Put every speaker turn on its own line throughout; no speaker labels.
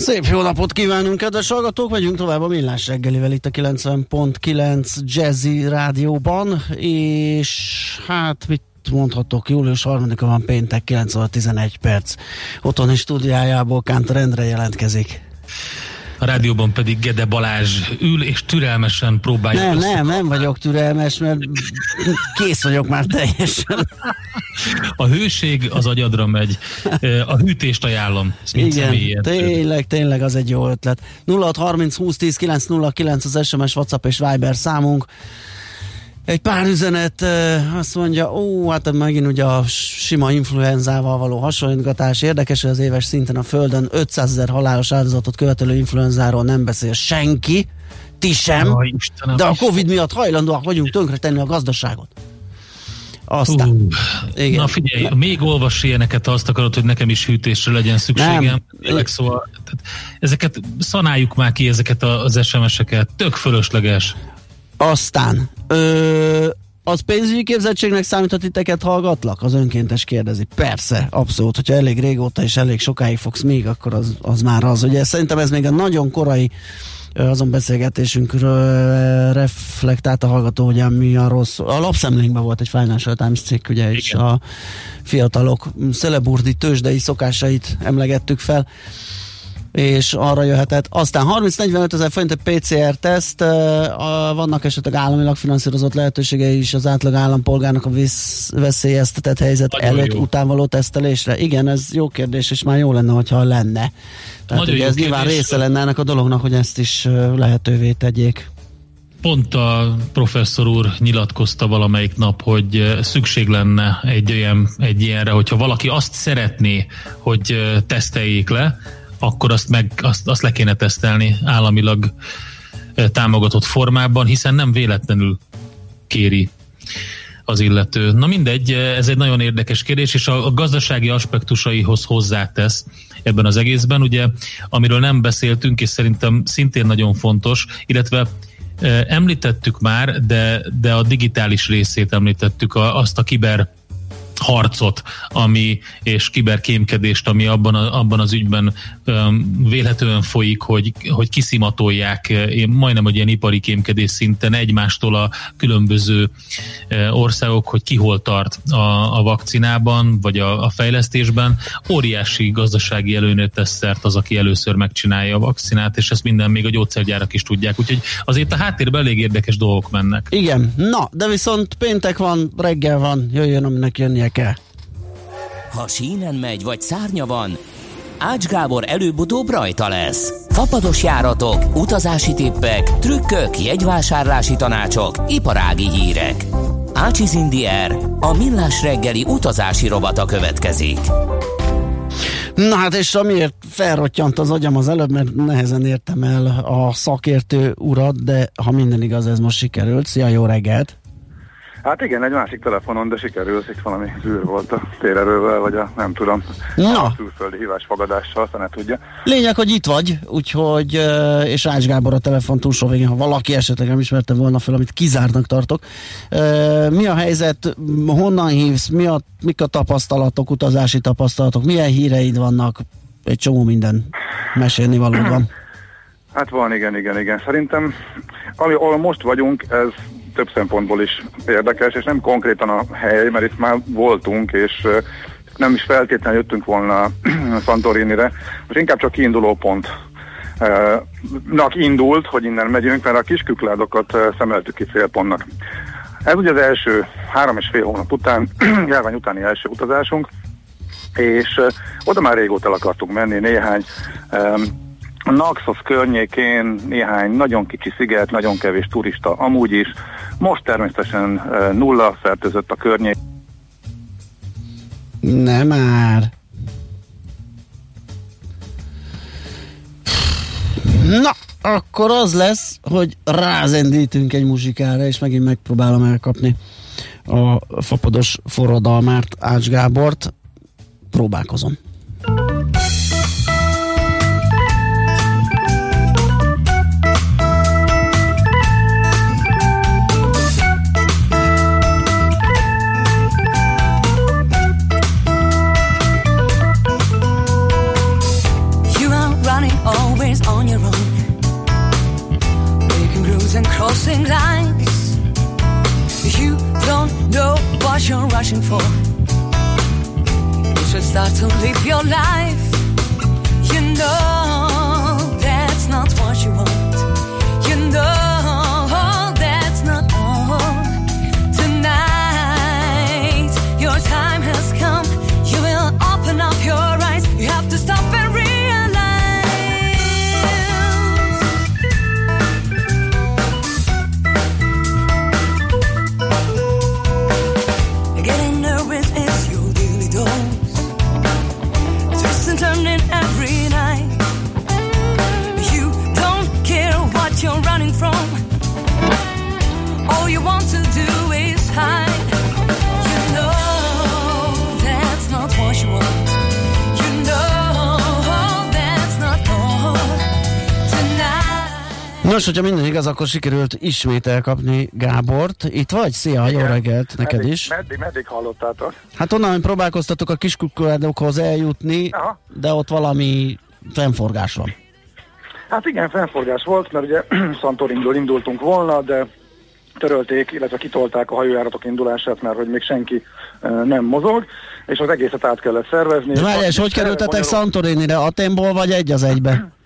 Szép jó napot kívánunk, kedves hallgatók! Megyünk tovább a Millás reggelivel itt a 90.9 Jazzy rádióban, és hát mit mondhatok, július 3-a van péntek, 9 óra 11 perc. Otthoni stúdiájából Kántor Endre jelentkezik.
A rádióban pedig Gede Balázs ül és türelmesen próbálja.
Nem, nem, nem vagyok türelmes, mert kész vagyok már teljesen.
A hőség az agyadra megy. A hűtést ajánlom.
Igen, tényleg, tényleg az egy jó ötlet. 0630 20 10 909 az SMS, WhatsApp és Viber számunk. Egy pár üzenet azt mondja, ó, hát megint ugye a sima influenzával való hasonlítgatás. Érdekes, hogy az éves szinten a Földön 500 ezer halálos áldozatot követelő influenzáról nem beszél senki, ti sem, oh, Istenem, de a Covid miatt hajlandóak vagyunk tönkretenni a gazdaságot.
Aztán. Uh, igen. Na figyelj, még olvas ilyeneket, azt akarod, hogy nekem is hűtésre legyen szükségem. Nem. Tényleg, szóval, tehát ezeket szanáljuk már ki, ezeket az SMS-eket. Tök fölösleges.
Aztán, ö, az pénzügyi képzettségnek számít, titeket hallgatlak? Az önkéntes kérdezi. Persze, abszolút. Hogyha elég régóta és elég sokáig fogsz még, akkor az, az már az. Ugye szerintem ez még a nagyon korai azon beszélgetésünkről reflektált a hallgató, ugye mi a rossz, a lapszemlénkben volt egy Financial Times cikk, ugye, és a fiatalok szeleburdi tőzsdei szokásait emlegettük fel és arra jöhetett. Aztán 30-45 ezer forint egy PCR-teszt, vannak esetleg államilag finanszírozott lehetőségei is az átlag állampolgárnak a visz, veszélyeztetett helyzet Nagyon előtt, jó. után való tesztelésre. Igen, ez jó kérdés, és már jó lenne, hogyha lenne. Tehát ugye ez nyilván része lenne ennek a dolognak, hogy ezt is lehetővé tegyék.
Pont a professzor úr nyilatkozta valamelyik nap, hogy szükség lenne egy, olyan, egy ilyenre, hogyha valaki azt szeretné, hogy teszteljék le, akkor azt, meg, azt, azt le kéne tesztelni államilag támogatott formában, hiszen nem véletlenül kéri az illető. Na mindegy, ez egy nagyon érdekes kérdés, és a, gazdasági aspektusaihoz hozzátesz ebben az egészben, ugye, amiről nem beszéltünk, és szerintem szintén nagyon fontos, illetve említettük már, de, de a digitális részét említettük, a, azt a kiber harcot, ami, és kiberkémkedést, ami abban, a, abban az ügyben vélhetően folyik, hogy, hogy kiszimatolják én majdnem, hogy ilyen ipari kémkedés szinten egymástól a különböző országok, hogy ki hol tart a, a vakcinában, vagy a, a fejlesztésben. Óriási gazdasági előnyre tesz szert az, aki először megcsinálja a vakcinát, és ezt minden még a gyógyszergyárak is tudják. Úgyhogy azért a háttérben elég érdekes dolgok mennek.
Igen, na, de viszont péntek van, reggel van, jöjjön, aminek jönnie kell.
Ha sínen megy, vagy szárnya van, Ács Gábor előbb-utóbb rajta lesz. Fapados járatok, utazási tippek, trükkök, jegyvásárlási tanácsok, iparági hírek. Ácsiz Indier, a millás reggeli utazási robata következik.
Na hát és amiért felrottyant az agyam az előbb, mert nehezen értem el a szakértő urat, de ha minden igaz, ez most sikerült. Szia, jó reggelt!
Hát igen, egy másik telefonon, de sikerült, itt valami zűr volt a térerővel, vagy a nem tudom, Na. a külföldi hívásfogadással, aztán ne tudja.
Lényeg, hogy itt vagy, úgyhogy, és Ács Gábor a telefon túlsó végén, ha valaki esetleg nem ismerte volna fel, amit kizártnak tartok. Mi a helyzet, honnan hívsz, mi a, mik a tapasztalatok, utazási tapasztalatok, milyen híreid vannak, egy csomó minden mesélni valóban. van.
Hát van, igen, igen, igen. Szerintem, ami, ahol most vagyunk, ez több szempontból is érdekes, és nem konkrétan a hely, mert itt már voltunk, és nem is feltétlenül jöttünk volna Santorinire, most inkább csak kiinduló pont nak indult, hogy innen megyünk, mert a kiskükládokat szemeltük ki célpontnak. Ez ugye az első három és fél hónap után, járvány utáni első utazásunk, és oda már régóta el akartunk menni, néhány um, Naxos környékén néhány nagyon kicsi sziget, nagyon kevés turista amúgy is. Most természetesen nulla fertőzött a környék.
Nem már. Na, akkor az lesz, hogy rázendítünk egy muzsikára, és megint megpróbálom elkapni a fapados forradalmárt Ács Gábort. Próbálkozom.
For. You should start to live your life.
Nos, hogyha minden igaz, akkor sikerült ismét elkapni Gábort. Itt vagy? Szia, Igen. jó reggelt neked
meddig,
is.
Meddig, meddig hallottátok?
Hát onnan, hogy próbálkoztatok a kiskukorádokhoz eljutni, Aha. de ott valami fennforgás van.
Hát igen, fennforgás volt, mert ugye Santorinból indultunk volna, de törölték, illetve kitolták a hajójáratok indulását, mert hogy még senki nem mozog, és az egészet át kellett szervezni.
De várj, és hogy kerültetek Santorinire? Aténból vagy egy az egybe?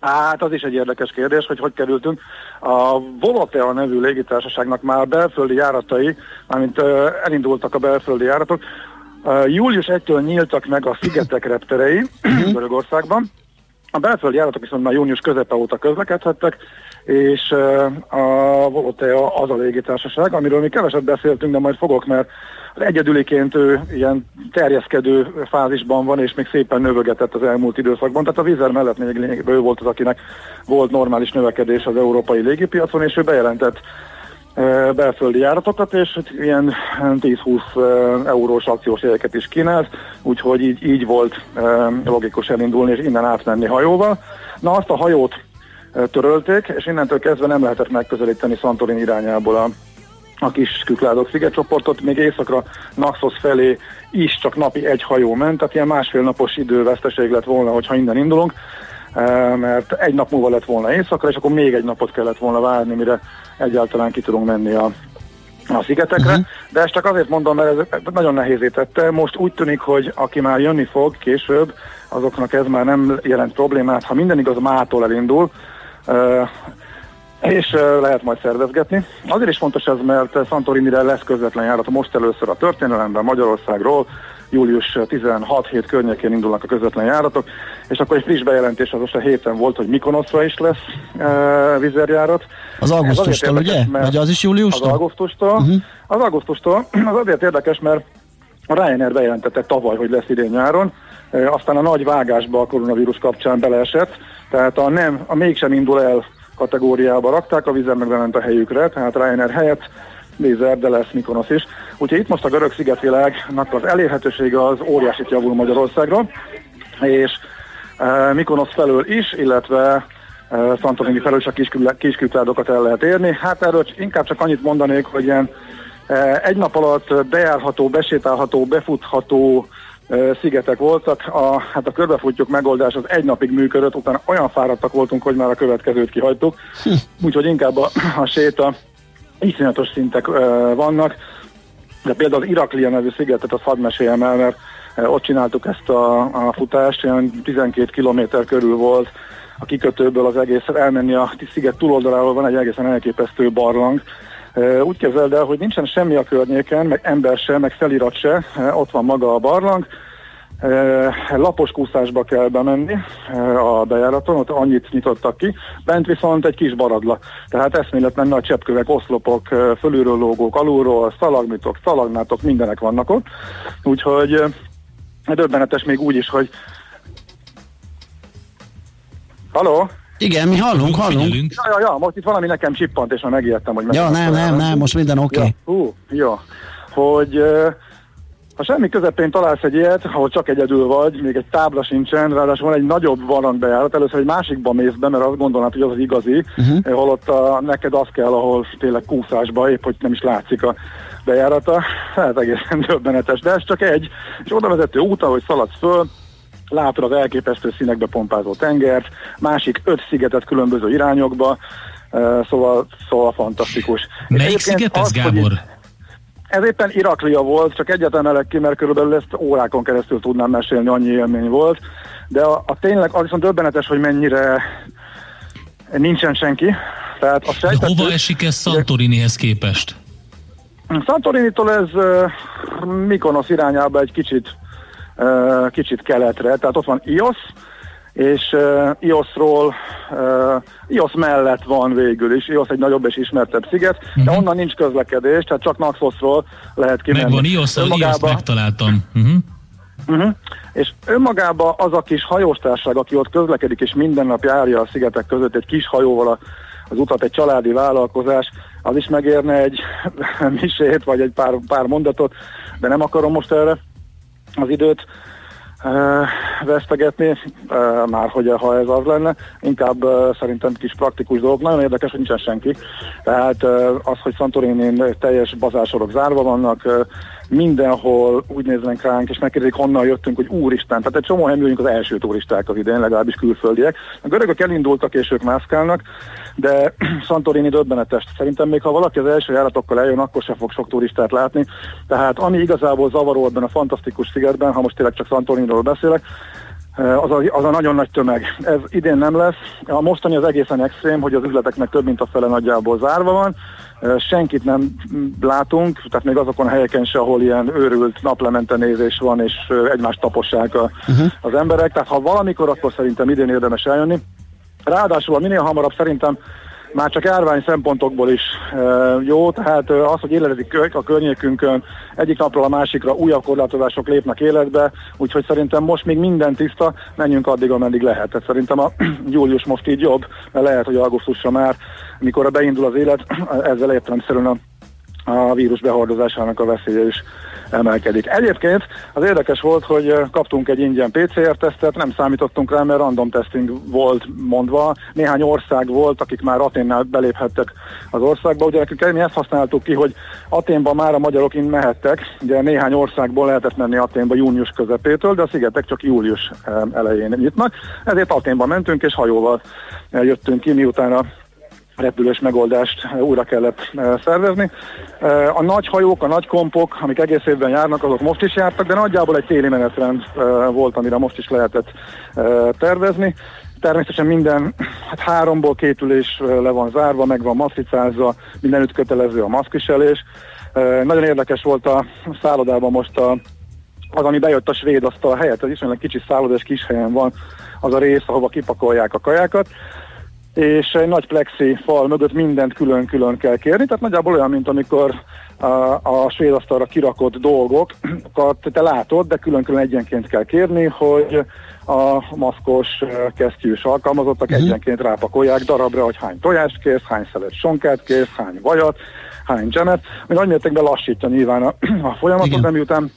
Hát az is egy érdekes kérdés, hogy hogy kerültünk. A Volatea nevű légitársaságnak már belföldi járatai, amint uh, elindultak a belföldi járatok, július 1-től nyíltak meg a szigetek repterei mhm. Görögországban. A belföldi járatok viszont már június közepe óta közlekedhettek, és a Volatea az a légitársaság, amiről mi keveset beszéltünk, de majd fogok, mert egyedüliként ő ilyen terjeszkedő fázisban van, és még szépen növögetett az elmúlt időszakban. Tehát a vízer mellett még ő volt az, akinek volt normális növekedés az európai légipiacon, és ő bejelentett e, belföldi járatokat, és ilyen 10-20 e, eurós akciós jegyeket is kínált, úgyhogy így, így volt e, logikus elindulni, és innen átmenni hajóval. Na azt a hajót törölték, és innentől kezdve nem lehetett megközelíteni Santorin irányából a a kis Kükládok szigetcsoportot, még éjszakra Naxos felé is csak napi egy hajó ment, tehát ilyen másfél napos időveszteség lett volna, hogyha innen indulunk, e, mert egy nap múlva lett volna éjszakra, és akkor még egy napot kellett volna várni, mire egyáltalán ki tudunk menni a, a szigetekre, uh-huh. de ezt csak azért mondom, mert ez nagyon nehézé tette. Most úgy tűnik, hogy aki már jönni fog később, azoknak ez már nem jelent problémát. Ha minden igaz, mától elindul, e, és lehet majd szervezgetni. Azért is fontos ez, mert Santorinire lesz közvetlen járat most először a történelemben Magyarországról, július 16 hét környékén indulnak a közvetlen járatok, és akkor egy friss bejelentés az most a héten volt, hogy Mikonoszra is lesz e, vizerjárat.
Az augusztustól, ugye? Vagy az is júliustól?
Az augusztustól. Uh-huh. Az augusztustól. Az azért érdekes, mert a Ryanair bejelentette tavaly, hogy lesz idén nyáron, e, aztán a nagy vágásba a koronavírus kapcsán beleesett, tehát a nem, a mégsem indul el kategóriába rakták, a vízer meg a helyükre, tehát Ryanair helyett Lézer, de lesz Mikonosz is. Úgyhogy itt most a görög szigetvilágnak az elérhetősége az óriási javul Magyarországra, és e, Mikonosz felől is, illetve e, Santorini felől is a kisküpládokat el lehet érni. Hát erről inkább csak annyit mondanék, hogy ilyen e, egy nap alatt bejárható, besétálható, befutható, szigetek voltak. A, hát a körbefutjuk megoldás az egy napig működött, utána olyan fáradtak voltunk, hogy már a következőt kihagytuk. Hm. Úgyhogy inkább a, a séta iszonyatos szintek ö, vannak. De például az Iraklia nevű szigetet, azt hadd meséljem el, mert ott csináltuk ezt a, a futást, olyan 12 kilométer körül volt a kikötőből az egész elmenni a sziget túloldaláról van egy egészen elképesztő barlang, úgy képzeld el, hogy nincsen semmi a környéken, meg ember se, meg felirat se, ott van maga a barlang, lapos kúszásba kell bemenni a bejáraton, ott annyit nyitottak ki, bent viszont egy kis baradla. Tehát eszméletlen nagy cseppkövek, oszlopok, fölülről lógók, alulról, szalagmitok, szalagnátok, mindenek vannak ott. Úgyhogy döbbenetes még úgy is, hogy Haló?
Igen, mi hallunk, hallunk.
Figyelünk.
Ja, ja, ja, most itt valami nekem csippant, és már megijedtem, hogy
Ja, nem, nem, nem, most minden oké.
Ja, hú, jó. Hogy ha semmi közepén találsz egy ilyet, ahol csak egyedül vagy, még egy tábla sincsen, ráadásul van egy nagyobb barlangbejárat, először egy másikba mész be, mert azt gondolnád, hogy az az igazi, uh-huh. holott a, neked az kell, ahol tényleg kúszásba, épp hogy nem is látszik a bejárata. Hát egészen döbbenetes, de ez csak egy. És oda vezető út, ahogy szaladsz föl, látod az elképesztő színekbe pompázó tengert, másik öt szigetet különböző irányokba, szóval, szóval fantasztikus.
Melyik sziget ez,
az,
Gábor?
itt- ez éppen Iraklia volt, csak egyetlen elek ki, mert körülbelül ezt órákon keresztül tudnám mesélni, annyi élmény volt. De a, a tényleg az viszont döbbenetes, hogy mennyire nincsen senki. Tehát a
De
sejtettük,
hova esik ez Santorinihez képest?
Santorinitól ez uh, Mykonos irányába egy kicsit, kicsit keletre, tehát ott van Ios, és uh, Iosról, uh, Ios mellett van végül is, Ios egy nagyobb és ismertebb sziget, uh-huh. de onnan nincs közlekedés, tehát csak Naxosról lehet kimenni.
Megvan Ios, Ios
Önmagába-
megtaláltam. Uh-huh.
Uh-huh. És önmagában az a kis hajóstárság, aki ott közlekedik, és minden nap járja a szigetek között egy kis hajóval az utat, egy családi vállalkozás, az is megérne egy misét, vagy egy pár, pár mondatot, de nem akarom most erre az időt vesztegetni, már hogy ha ez az lenne, inkább szerintem kis praktikus dolog. Nagyon érdekes, hogy nincsen senki. Tehát az, hogy Santorinin teljes bazásorok zárva vannak, mindenhol úgy néznek ránk, és megkérdezik, honnan jöttünk, hogy úristen. Tehát egy csomó helyen az első turisták az idén, legalábbis külföldiek. A görögök elindultak, és ők mászkálnak, de Santorini döbbenetes. Szerintem még ha valaki az első járatokkal eljön, akkor sem fog sok turistát látni. Tehát ami igazából zavaró ebben a fantasztikus szigetben, ha most tényleg csak Santoriniról beszélek, az a, az a nagyon nagy tömeg. Ez idén nem lesz. A mostani az egészen extrém, hogy az üzleteknek több mint a fele nagyjából zárva van. Senkit nem látunk, tehát még azokon a helyeken se, ahol ilyen őrült naplemente nézés van, és egymást tapossák a, uh-huh. az emberek. Tehát ha valamikor, akkor szerintem idén érdemes eljönni. Ráadásul a minél hamarabb szerintem már csak járvány szempontokból is e, jó, tehát az, hogy éledik a környékünkön egyik napról a másikra újabb korlátozások lépnek életbe, úgyhogy szerintem most még minden tiszta, menjünk addig, ameddig lehet. Tehát szerintem a július most így jobb, mert lehet, hogy augusztusra már, mikor beindul az élet, ezzel értelemszerűen a a vírus behordozásának a veszélye is emelkedik. Egyébként az érdekes volt, hogy kaptunk egy ingyen PCR-tesztet, nem számítottunk rá, mert random testing volt mondva. Néhány ország volt, akik már Aténnál beléphettek az országba. Ugye nekünk mi ezt használtuk ki, hogy Aténban már a magyarok innen mehettek. Ugye néhány országból lehetett menni Aténba június közepétől, de a szigetek csak július elején nyitnak. Ezért Aténba mentünk, és hajóval jöttünk ki, miután a repülős megoldást eh, újra kellett eh, szervezni. Eh, A nagy hajók, a nagy kompok, amik egész évben járnak, azok most is jártak, de nagyjából egy téli menetrend volt, amire most is lehetett eh, tervezni. Természetesen minden, hát háromból két ülés le van zárva, meg van maszkicázva, mindenütt kötelező a maszkviselés. Nagyon érdekes volt a szállodában most a, az, ami bejött a svéd asztal helyett, ez viszonylag kicsi szállodás kis helyen van az a rész, ahova kipakolják a kajákat és egy nagy plexi fal mögött mindent külön-külön kell kérni, tehát nagyjából olyan, mint amikor a, a svéd asztalra kirakott dolgokat te látod, de külön-külön egyenként kell kérni, hogy a maszkos kesztyűs alkalmazottak uh-huh. egyenként rápakolják darabra, hogy hány tojást kérsz, hány szelet sonkát kérsz, hány vajat, hány dzsemet, ami nagy mértékben lassítja nyilván a, a folyamatot,
Igen.
de miután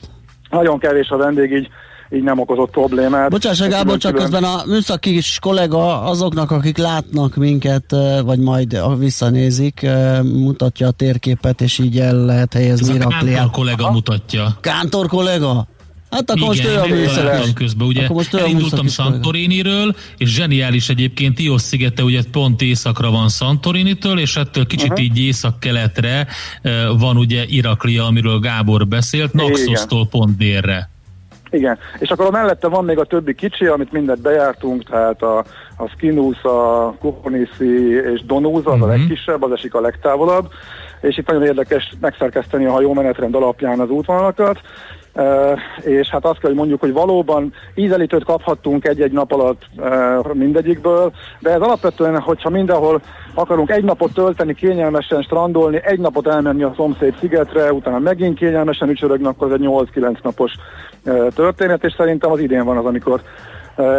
nagyon kevés a vendég, így így nem okozott problémát.
Bocsáss, Gábor, csak közben a műszaki is kollega azoknak, akik látnak minket, vagy majd a- visszanézik, mutatja a térképet, és így el lehet
Ez
helyezni
a Kántor
Irakliát.
kollega mutatja.
Kántor kollega? Hát akkor most ő a
Igen, találtam közben, ugye
Akkor most ő
elindultam. Santoriniről, és zseniális egyébként Ios szigete, ugye pont északra van Santorinitől, és ettől kicsit
Mhm.
így észak-keletre van ugye Iraklia, amiről Gábor beszélt, Naxosztól pont délre.
Igen, és akkor a mellette van még a többi kicsi, amit mindet bejártunk, tehát a, a Skinus, a Kuhoniszi és Donúz, az a
Mhm.
legkisebb, az esik a legtávolabb, és itt nagyon érdekes megszerkeszteni a hajó menetrend alapján az útvonalakat, és hát azt kell, hogy mondjuk, hogy valóban ízelítőt kaphattunk egy-egy nap alatt mindegyikből, de ez alapvetően, hogyha mindenhol akarunk egy napot tölteni, kényelmesen strandolni, egy napot elmenni a szomszéd szigetre, utána megint kényelmesen ücsörögni, akkor ez egy 8-9 napos történet, és szerintem az idén van az, amikor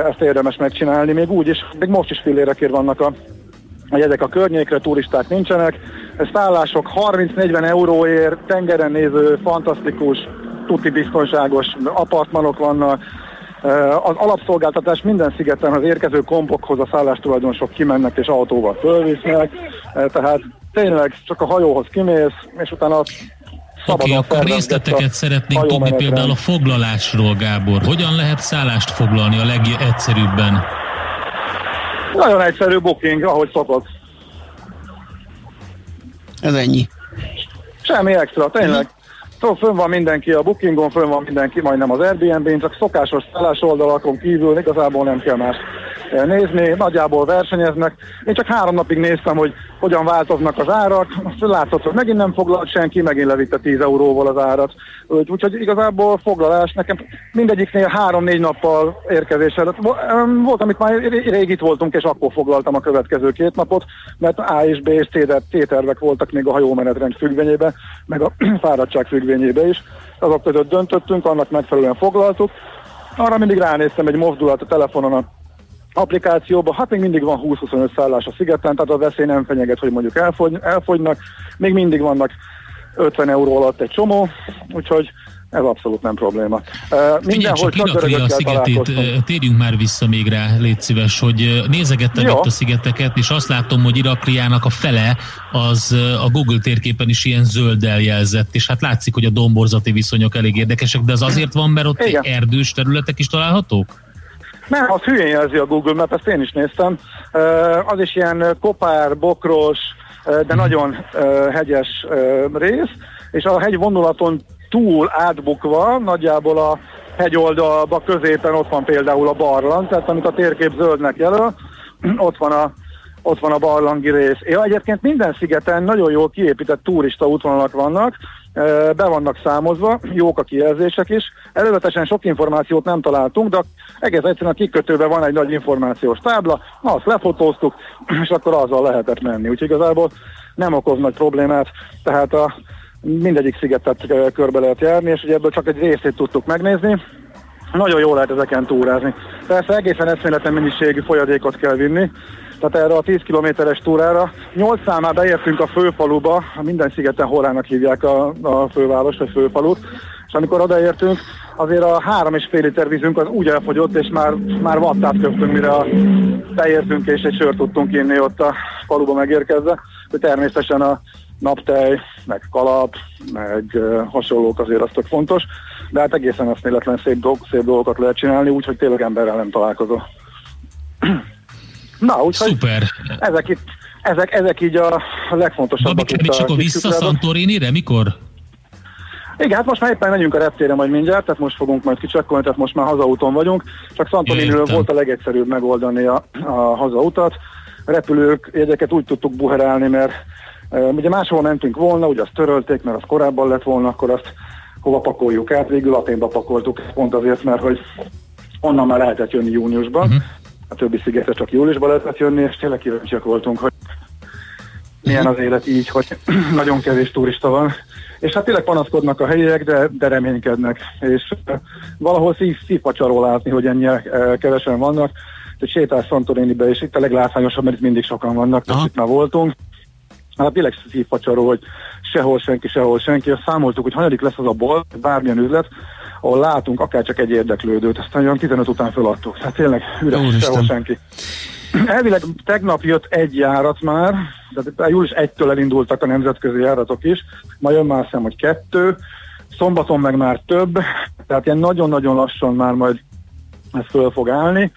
ezt érdemes megcsinálni, még úgy is, még most is fillérekért vannak a jegyek a környékre, turisták nincsenek, szállások 30-40 euróért, tengeren néző, fantasztikus, tuti biztonságos apartmanok vannak, az alapszolgáltatás minden szigeten az érkező kompokhoz a szállástulajdonosok kimennek és autóval fölvisznek, tehát tényleg csak a hajóhoz kimész, és utána
Oké, okay, akkor részleteket szeretnénk tudni például a foglalásról, Gábor. Hogyan lehet szállást foglalni a legegyszerűbben?
Nagyon egyszerű booking, ahogy szokott.
Ez ennyi.
Semmi extra, tényleg. Szóval fönn van mindenki a Bookingon, fönn van mindenki majdnem az Airbnb-n, csak szokásos szállás oldalakon kívül igazából nem kell más nézni, nagyjából versenyeznek. Én csak három napig néztem, hogy hogyan változnak az árak, azt látszott, hogy megint nem foglalt senki, megint levitte 10 euróval az árat. Úgyhogy igazából foglalás nekem mindegyiknél három-négy nappal érkezéssel. Volt, amit már rég itt voltunk, és akkor foglaltam a következő két napot, mert A és B és C tervek voltak még a hajómenetrend függvényében, meg a fáradtság függvényében is. Azok között döntöttünk, annak megfelelően foglaltuk. Arra mindig ránéztem egy mozdulat a telefonon a applikációban, hát még mindig van 20-25 szállás a szigeten, tehát a veszély nem fenyeget, hogy mondjuk elfogy, elfogynak, még mindig vannak 50 euró alatt egy csomó, úgyhogy ez abszolút nem probléma. Uh,
Figyelj, csak Irakria a szigetét, térjünk már vissza még rá, légy szíves, hogy nézegettem Jó. itt a szigeteket, és azt látom, hogy Irakriának a fele az a Google térképen is ilyen zölddel jelzett, és hát látszik, hogy a domborzati viszonyok elég érdekesek, de az azért van, mert ott Igen. erdős területek is találhatók?
Nem, az hülyén jelzi a Google Map, ezt én is néztem. Az is ilyen kopár, bokros, de mhm. nagyon hegyes rész, és a hegy vonulaton túl átbukva, nagyjából a hegyoldalba középen ott van például a barlang, tehát amit a térkép zöldnek jelöl, ott van a ott van a barlangi rész. Ja, egyébként minden szigeten nagyon jól kiépített turista útvonalak vannak, be vannak számozva, jók a kijelzések is. Előzetesen sok információt nem találtunk, de egész egyszerűen a kikötőben van egy nagy információs tábla, na azt lefotóztuk, és akkor azzal lehetett menni. Úgyhogy igazából nem okoz nagy problémát, tehát a mindegyik szigetet körbe lehet járni, és ugye ebből csak egy részét tudtuk megnézni. Nagyon jól lehet ezeken túrázni. Persze egészen eszméletlen mennyiségű folyadékot kell vinni, tehát erre a 10 kilométeres túrára. 8 számá beértünk a főfaluba, minden szigeten Horának hívják a, a főváros, vagy főfalut, és amikor odaértünk, azért a három és fél liter vízünk az úgy elfogyott, és már, már vattát köptünk, mire a, beértünk, és egy sört tudtunk inni ott a faluba megérkezve, hogy természetesen a naptej, meg kalap, meg hasonlók azért az tök fontos, de hát egészen eszméletlen szép, dolg, szép dolgokat lehet csinálni, úgyhogy tényleg emberrel nem találkozol. Na, úgyhogy
Szuper.
Ezek, itt, ezek, ezek így a legfontosabbak.
Gabi, csak a vissza Santorini-re? Mikor?
Igen, hát most már éppen megyünk a reptére majd mindjárt, tehát most fogunk majd kicsekkolni, tehát most már hazaúton vagyunk. Csak Santoriniről volt a legegyszerűbb megoldani a, a hazautat. A repülők jegyeket úgy tudtuk buherálni, mert ugye máshol mentünk volna, ugye azt törölték, mert az korábban lett volna, akkor azt hova pakoljuk át, végül Aténba pakoltuk, pont azért, mert hogy onnan már lehetett jönni júniusban. Uh-huh a többi szigetre csak júliusban lehetett jönni, és tényleg kíváncsiak voltunk, hogy milyen az élet így, hogy nagyon kevés turista van. És hát tényleg panaszkodnak a helyiek, de, de reménykednek. És valahol szív, szívpacsaról látni, hogy ennyi kevesen vannak. hogy sétálsz Santorinibe, és itt a leglátványosabb, mert itt mindig sokan vannak, tehát itt már voltunk. Hát tényleg szívpacsaró, hogy sehol senki, sehol senki. Azt számoltuk, hogy hanyadik lesz az a bolt, bármilyen üzlet, ahol látunk akár csak egy érdeklődőt, aztán olyan 15 után feladtuk. Hát tényleg üres, sehol senki. Elvileg tegnap jött egy járat már, tehát július 1-től elindultak a nemzetközi járatok is, ma jön már szem, hogy kettő, szombaton meg már több, tehát ilyen nagyon-nagyon lassan már majd ez föl fog állni,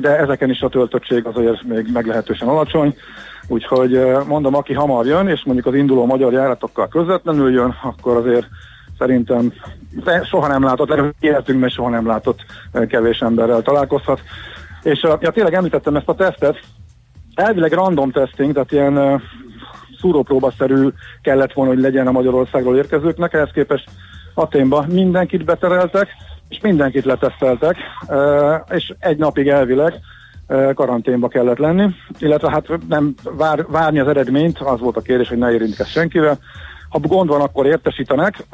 de ezeken is a töltöttség azért még meglehetősen alacsony, úgyhogy mondom, aki hamar jön, és mondjuk az induló magyar járatokkal közvetlenül jön, akkor azért szerintem soha nem látott, életünkben soha nem látott kevés emberrel találkozhat. És ja, tényleg említettem ezt a tesztet, elvileg random testing, tehát ilyen szúrópróbaszerű kellett volna, hogy legyen a Magyarországról érkezőknek, ehhez képest Aténba mindenkit betereltek, és mindenkit leteszteltek, és egy napig elvileg karanténba kellett lenni, illetve hát nem vár, várni az eredményt, az volt a kérdés, hogy ne érintkezz senkivel, ha gond van, akkor értesítenek,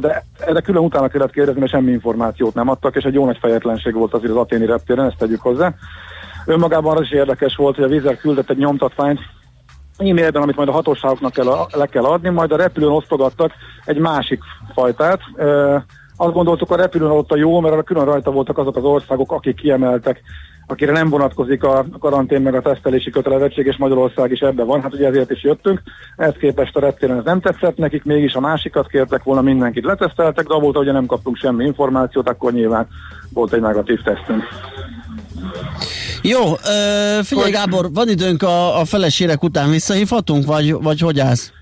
de erre külön utána kellett kérdezni, mert semmi információt nem adtak, és egy jó nagy fejetlenség volt azért az aténi reptéren, ezt tegyük hozzá. Önmagában az is érdekes volt, hogy a vízer küldött egy nyomtatványt, e-mailben, amit majd a hatóságoknak kell, le kell adni, majd a repülőn osztogattak egy másik fajtát. Azt gondoltuk, a repülőn ott a jó, mert a külön rajta voltak azok az országok, akik kiemeltek akire nem vonatkozik a karantén meg a tesztelési kötelezettség, és Magyarország is ebben van, hát ugye ezért is jöttünk. Ezt képest a reptéren ez nem tetszett nekik, mégis a másikat kértek volna, mindenkit leteszteltek, de abból, hogy nem kaptunk semmi információt, akkor nyilván volt egy negatív tesztünk.
Jó, figyelj Gábor, van időnk a, a felesérek után visszahívhatunk, vagy, vagy hogy állsz?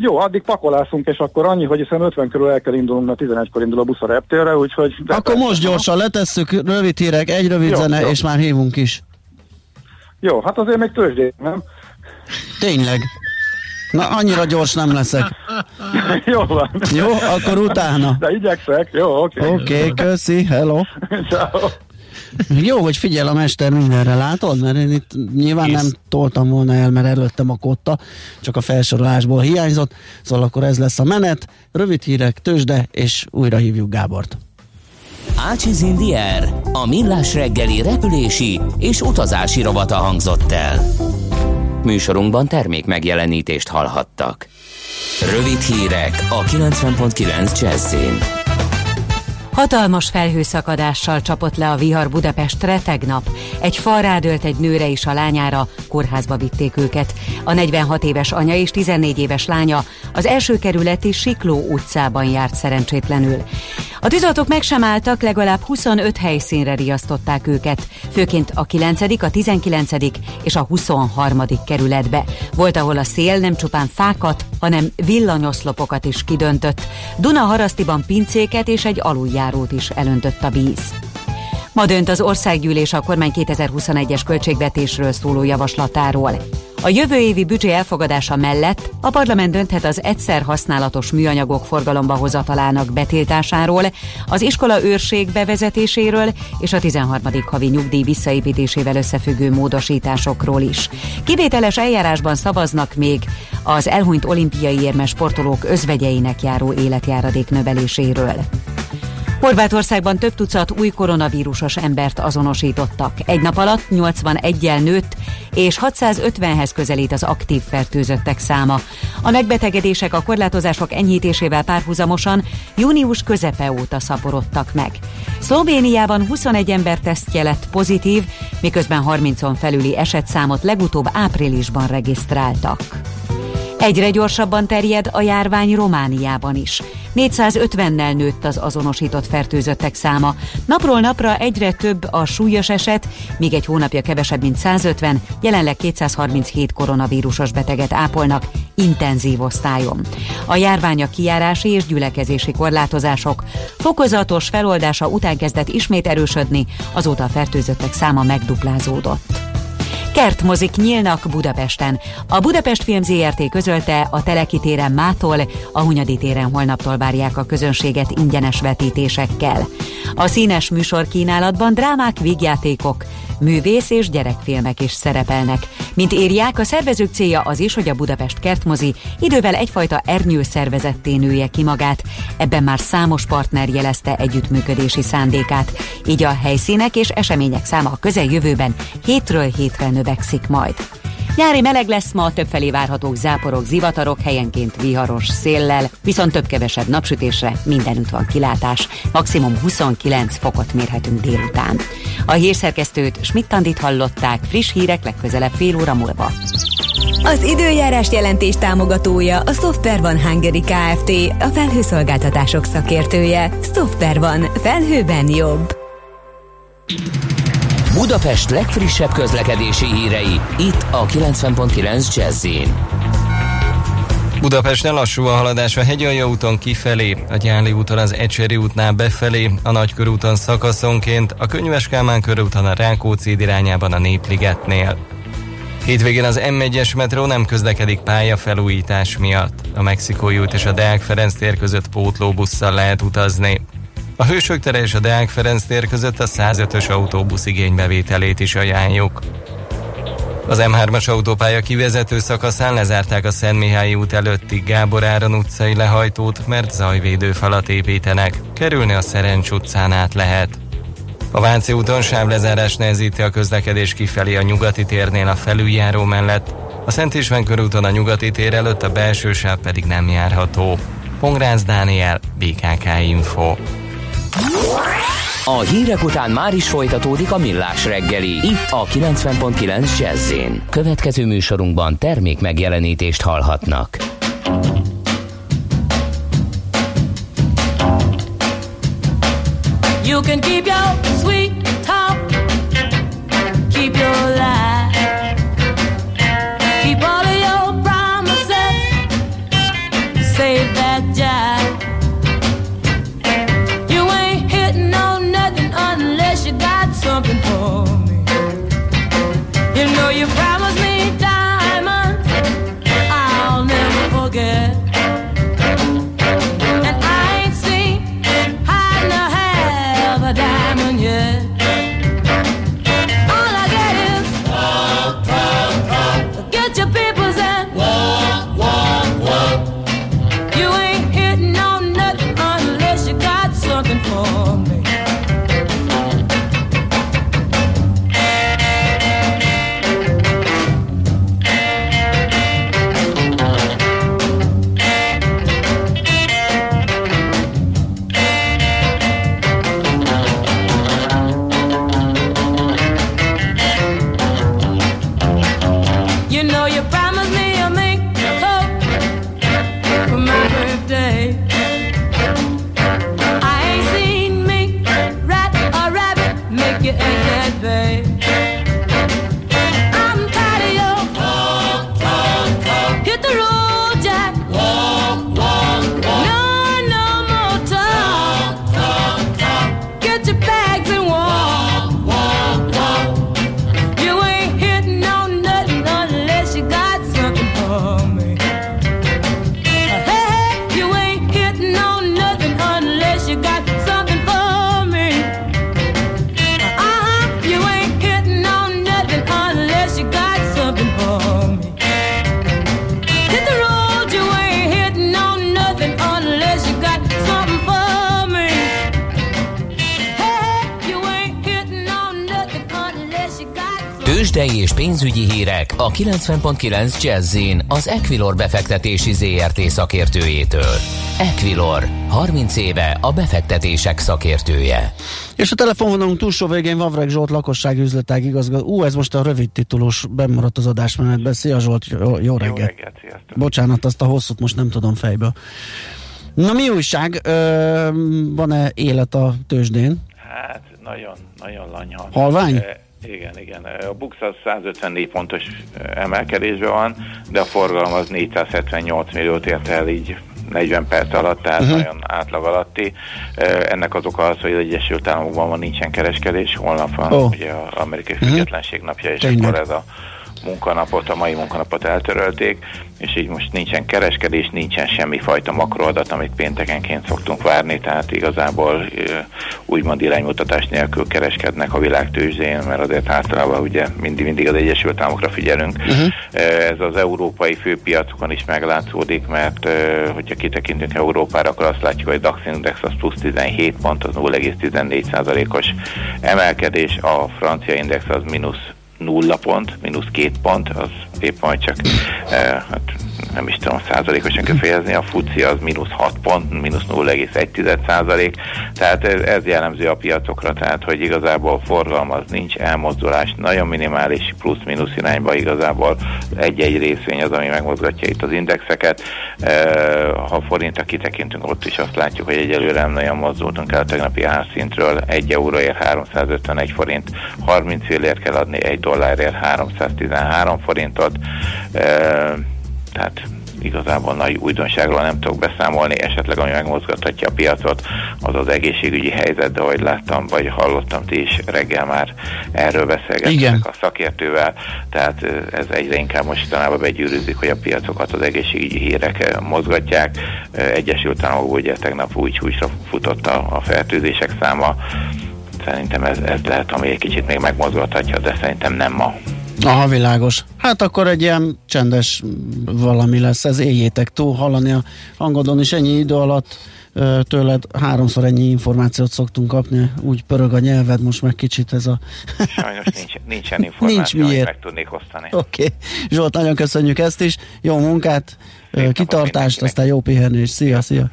Jó, addig pakolászunk, és akkor annyi, hogy hiszen 50 körül el kell indulnunk, mert 11-kor indul a busz a reptérre, úgyhogy...
Akkor most gyorsan letesszük, rövid hírek, egy rövid jó, zene, jó. és már hívunk is.
Jó, hát azért még tőzsdé, nem?
Tényleg. Na, annyira gyors nem leszek.
jó van.
Jó, akkor utána.
De igyekszek, jó, oké.
Okay. Oké, okay, köszi, hello.
Ciao.
Jó, hogy figyel a mester mindenre, látod? Mert én itt nyilván Kész. nem toltam volna el, mert előttem a kotta, csak a felsorolásból hiányzott, szóval akkor ez lesz a menet. Rövid hírek, tőzsde, és újra hívjuk Gábort.
Ácsiz Indier, a millás reggeli repülési és utazási rovata hangzott el. Műsorunkban termék megjelenítést hallhattak. Rövid hírek a 90.9 Jazzin.
Hatalmas felhőszakadással csapott le a vihar Budapestre tegnap. Egy fal rádölt egy nőre és a lányára, kórházba vitték őket. A 46 éves anya és 14 éves lánya az első kerületi Sikló utcában járt szerencsétlenül. A tűzoltók meg sem álltak, legalább 25 helyszínre riasztották őket, főként a 9., a 19. és a 23. kerületbe. Volt, ahol a szél nem csupán fákat, hanem villanyoszlopokat is kidöntött. Duna harasztiban pincéket és egy aluljárót is elöntött a víz. Ma dönt az országgyűlés a kormány 2021-es költségvetésről szóló javaslatáról. A jövő évi büdzsé elfogadása mellett a parlament dönthet az egyszer használatos műanyagok forgalomba hozatalának betiltásáról, az iskola őrség bevezetéséről és a 13. havi nyugdíj visszaépítésével összefüggő módosításokról is. Kivételes eljárásban szavaznak még az elhunyt olimpiai érmes sportolók özvegyeinek járó életjáradék növeléséről. Horvátországban több tucat új koronavírusos embert azonosítottak. Egy nap alatt 81-el nőtt, és 650-hez közelít az aktív fertőzöttek száma. A megbetegedések a korlátozások enyhítésével párhuzamosan június közepe óta szaporodtak meg. Szlovéniában 21 ember tesztje lett pozitív, miközben 30-on felüli esetszámot legutóbb áprilisban regisztráltak. Egyre gyorsabban terjed a járvány Romániában is. 450-nel nőtt az azonosított fertőzöttek száma. Napról napra egyre több a súlyos eset, míg egy hónapja kevesebb, mint 150, jelenleg 237 koronavírusos beteget ápolnak intenzív osztályon. A járvány a kijárási és gyülekezési korlátozások fokozatos feloldása után kezdett ismét erősödni, azóta a fertőzöttek száma megduplázódott. Kertmozik nyílnak Budapesten. A Budapest Film ZRT közölte a Teleki téren mától, a Hunyadi téren holnaptól várják a közönséget ingyenes vetítésekkel. A színes műsorkínálatban drámák, vígjátékok, művész és gyerekfilmek is szerepelnek. Mint írják, a szervezők célja az is, hogy a Budapest kertmozi idővel egyfajta ernyő szervezetté nője ki magát. Ebben már számos partner jelezte együttműködési szándékát. Így a helyszínek és események száma a közeljövőben hétről hétre növekszik majd. Nyári meleg lesz ma, többfelé várhatók záporok, zivatarok, helyenként viharos széllel, viszont több-kevesebb napsütésre mindenütt van kilátás. Maximum 29 fokot mérhetünk délután. A hírszerkesztőt Schmidt-Tandit hallották, friss hírek legközelebb fél óra múlva.
Az időjárás jelentés támogatója a Software van Hungary Kft. A felhőszolgáltatások szakértője. Software van. Felhőben jobb.
Budapest legfrissebb közlekedési hírei, itt a 90.9 jazz
Budapesten lassú a haladás a Hegyalja úton kifelé, a Gyáli úton az Ecseri útnál befelé, a Nagykörúton szakaszonként, a Könyves Kálmán körúton a Rákóczi irányában a Népligetnél. Hétvégén az M1-es metró nem közlekedik pályafelújítás miatt. A Mexikói út és a Deák Ferenc tér között pótlóbusszal lehet utazni. A Hősök tere és a Deák Ferenc tér között a 105-ös autóbusz igénybevételét is ajánljuk. Az M3-as autópálya kivezető szakaszán lezárták a Szentmihályi út előtti Gábor Áron utcai lehajtót, mert zajvédőfalat építenek. Kerülni a Szerencs utcán át lehet. A Váci úton sávlezárás nehezíti a közlekedés kifelé a nyugati térnél a felüljáró mellett, a Szent István körúton a nyugati tér előtt a belső sáv pedig nem járható. Pongrász Dániel, BKK Info.
A hírek után már is folytatódik a millás reggeli. Itt a 90.9 jazz Következő műsorunkban termék megjelenítést hallhatnak.
You can keep your sweet
90.9 jazz az Equilor befektetési ZRT szakértőjétől. Equilor, 30 éve a befektetések szakértője.
És a telefonvonalunk túlsó végén Vavreg Zsolt lakossági üzletág igazgató. Ú, ez most a rövid titulós bemaradt az adásmenetben. Szia Zsolt, jó, jó
Jó
reggelt.
reggelt, sziasztok!
Bocsánat, azt a hosszút most nem tudom fejből. Na mi újság? Ö, van-e élet a tőzsdén?
Hát nagyon, nagyon lanyha.
Halvány?
E, igen, igen. A Bux az 154 pontos emelkedésben van, de a forgalom az 478 milliót ért el így 40 perc alatt, tehát uh-huh. nagyon átlag alatti. Ennek az oka az, hogy az Egyesült Államokban van nincsen kereskedés, holnap van
Ó.
ugye az amerikai
Mhm.
függetlenség napja, és
Tényleg.
akkor ez a munkanapot, a mai munkanapot eltörölték, és így most nincsen kereskedés, nincsen semmi fajta makroadat, amit péntekenként szoktunk várni, tehát igazából úgymond iránymutatás nélkül kereskednek a világtőzsdén, mert azért általában ugye mindig, mindig az Egyesült Államokra figyelünk. Uh-huh. Ez az európai főpiacokon is meglátszódik, mert hogyha kitekintünk Európára, akkor azt látjuk, hogy a DAX Index az plusz 17 pont, az 0,14%-os emelkedés, a francia index az mínusz nulla pont, mínusz két pont, az épp majd csak, eh, hát nem is tudom százalékosan kell fejezni, a FUCI az mínusz 6 pont, mínusz 0,1 százalék, tehát ez, ez jellemző a piacokra, tehát hogy igazából forgalom az nincs, elmozdulás nagyon minimális plusz-mínusz irányba igazából egy-egy részvény az, ami megmozgatja itt az indexeket. Eh, Ha forintra kitekintünk, ott is azt látjuk, hogy egyelőre nem nagyon mozdultunk el a tegnapi árszintről, 1 euróért 351 forint, 30 fillért kell adni, 1 dollárért 313 forintot, Eh, tehát igazából nagy újdonságról nem tudok beszámolni, esetleg ami megmozgathatja a piacot, az az egészségügyi helyzet, de ahogy láttam, vagy hallottam ti is reggel már erről beszélgettek a szakértővel, tehát ez egyre inkább mostanában begyűrűzik, hogy a piacokat az egészségügyi hírek mozgatják. Egyesült Államokban ugye tegnap úgy csúcsra futott a, a fertőzések száma, szerintem ez, ez lehet, ami egy kicsit még megmozgathatja, de szerintem nem ma.
Aha, világos. Hát akkor egy ilyen csendes valami lesz, ez éljétek túl, hallani a hangodon is ennyi idő alatt tőled háromszor ennyi információt szoktunk kapni, úgy pörög a nyelved, most meg kicsit ez a...
Sajnos nincs, nincsen információ,
Nincs miért.
meg tudnék osztani.
Oké, okay. Zsolt, nagyon köszönjük ezt is, jó munkát,
napot
kitartást, aztán jó pihenést, szia, szia!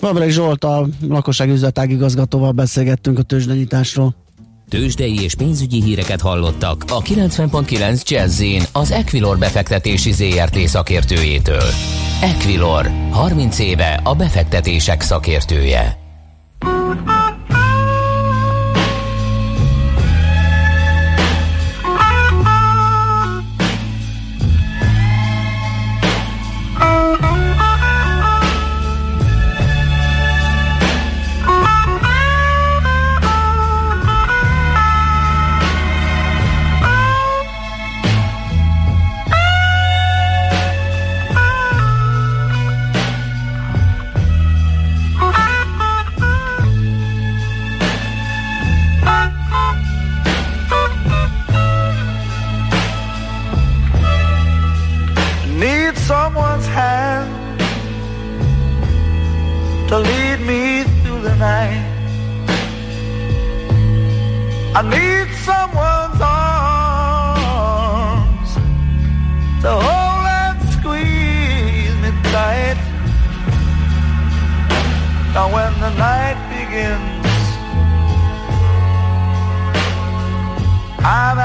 Vabreg Zsolt, a lakosság üzletágigazgatóval beszélgettünk a tőzsdenyításról.
Tőzsdei és pénzügyi híreket hallottak a 90.9 jazz az Equilor befektetési ZRT szakértőjétől. Equilor, 30 éve a befektetések szakértője.
Someone's hand to lead me through the night. I need someone's arms to hold and squeeze me tight. Now when the night begins, I'm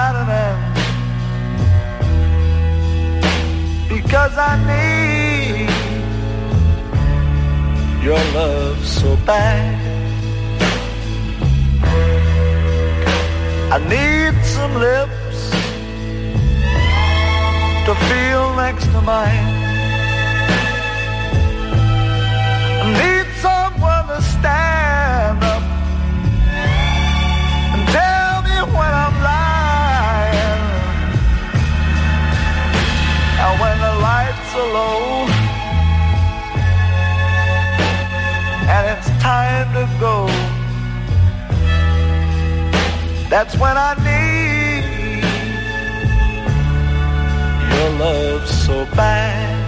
because I need your love so bad. I need some lips to feel next to mine. I need someone to stand low and it's time to go, that's when I need your love so bad.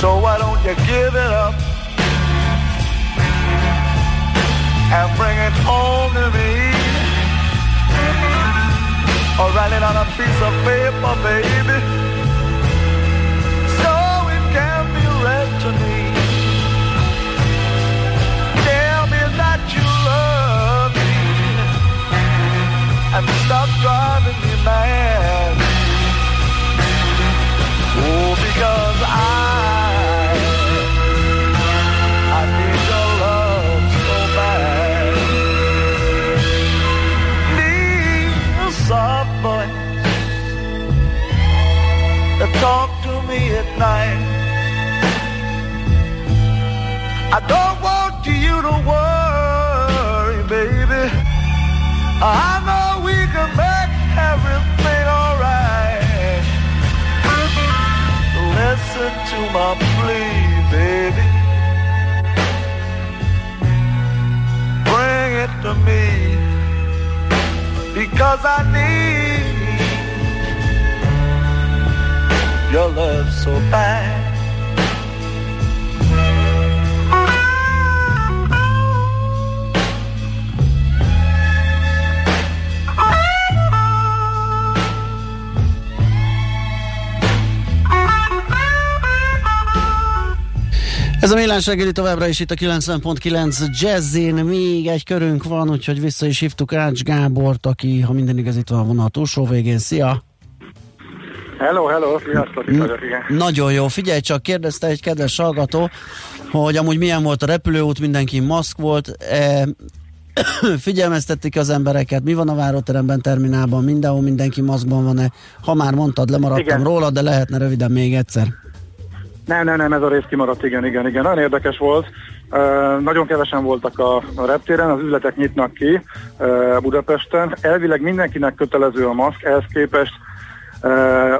So why don't you give it up and bring it home to me? Or it on a piece of paper, baby, so it can be read to me. Tell me that you love me and stop driving me mad. Oh, because I, I don't want you to worry, baby. I know we can make everything alright. Listen to my plea, baby. Bring it to me because I need your love so bad.
Ez a millás reggeli továbbra is itt a 90.9 Jazzin, még egy körünk van, úgyhogy vissza is hívtuk Ács Gábort, aki, ha minden igaz, itt van a vonal túlsó végén. Szia!
Hello, hello, sziasztok, itt vagyok, igen.
Nagyon jó, figyelj csak, kérdezte egy kedves hallgató, hogy amúgy milyen volt a repülőút, mindenki maszk volt, e, figyelmeztették az embereket, mi van a váróteremben, terminálban, mindenhol mindenki maszkban van-e, ha már mondtad, lemaradtam
Igen.
róla, de lehetne röviden még egyszer.
Nem, nem, nem, ez a rész kimaradt, igen, igen, igen. Nagyon érdekes volt. Uh, nagyon kevesen voltak a, a reptéren, az üzletek nyitnak ki uh, Budapesten. Elvileg mindenkinek kötelező a maszk, ehhez képest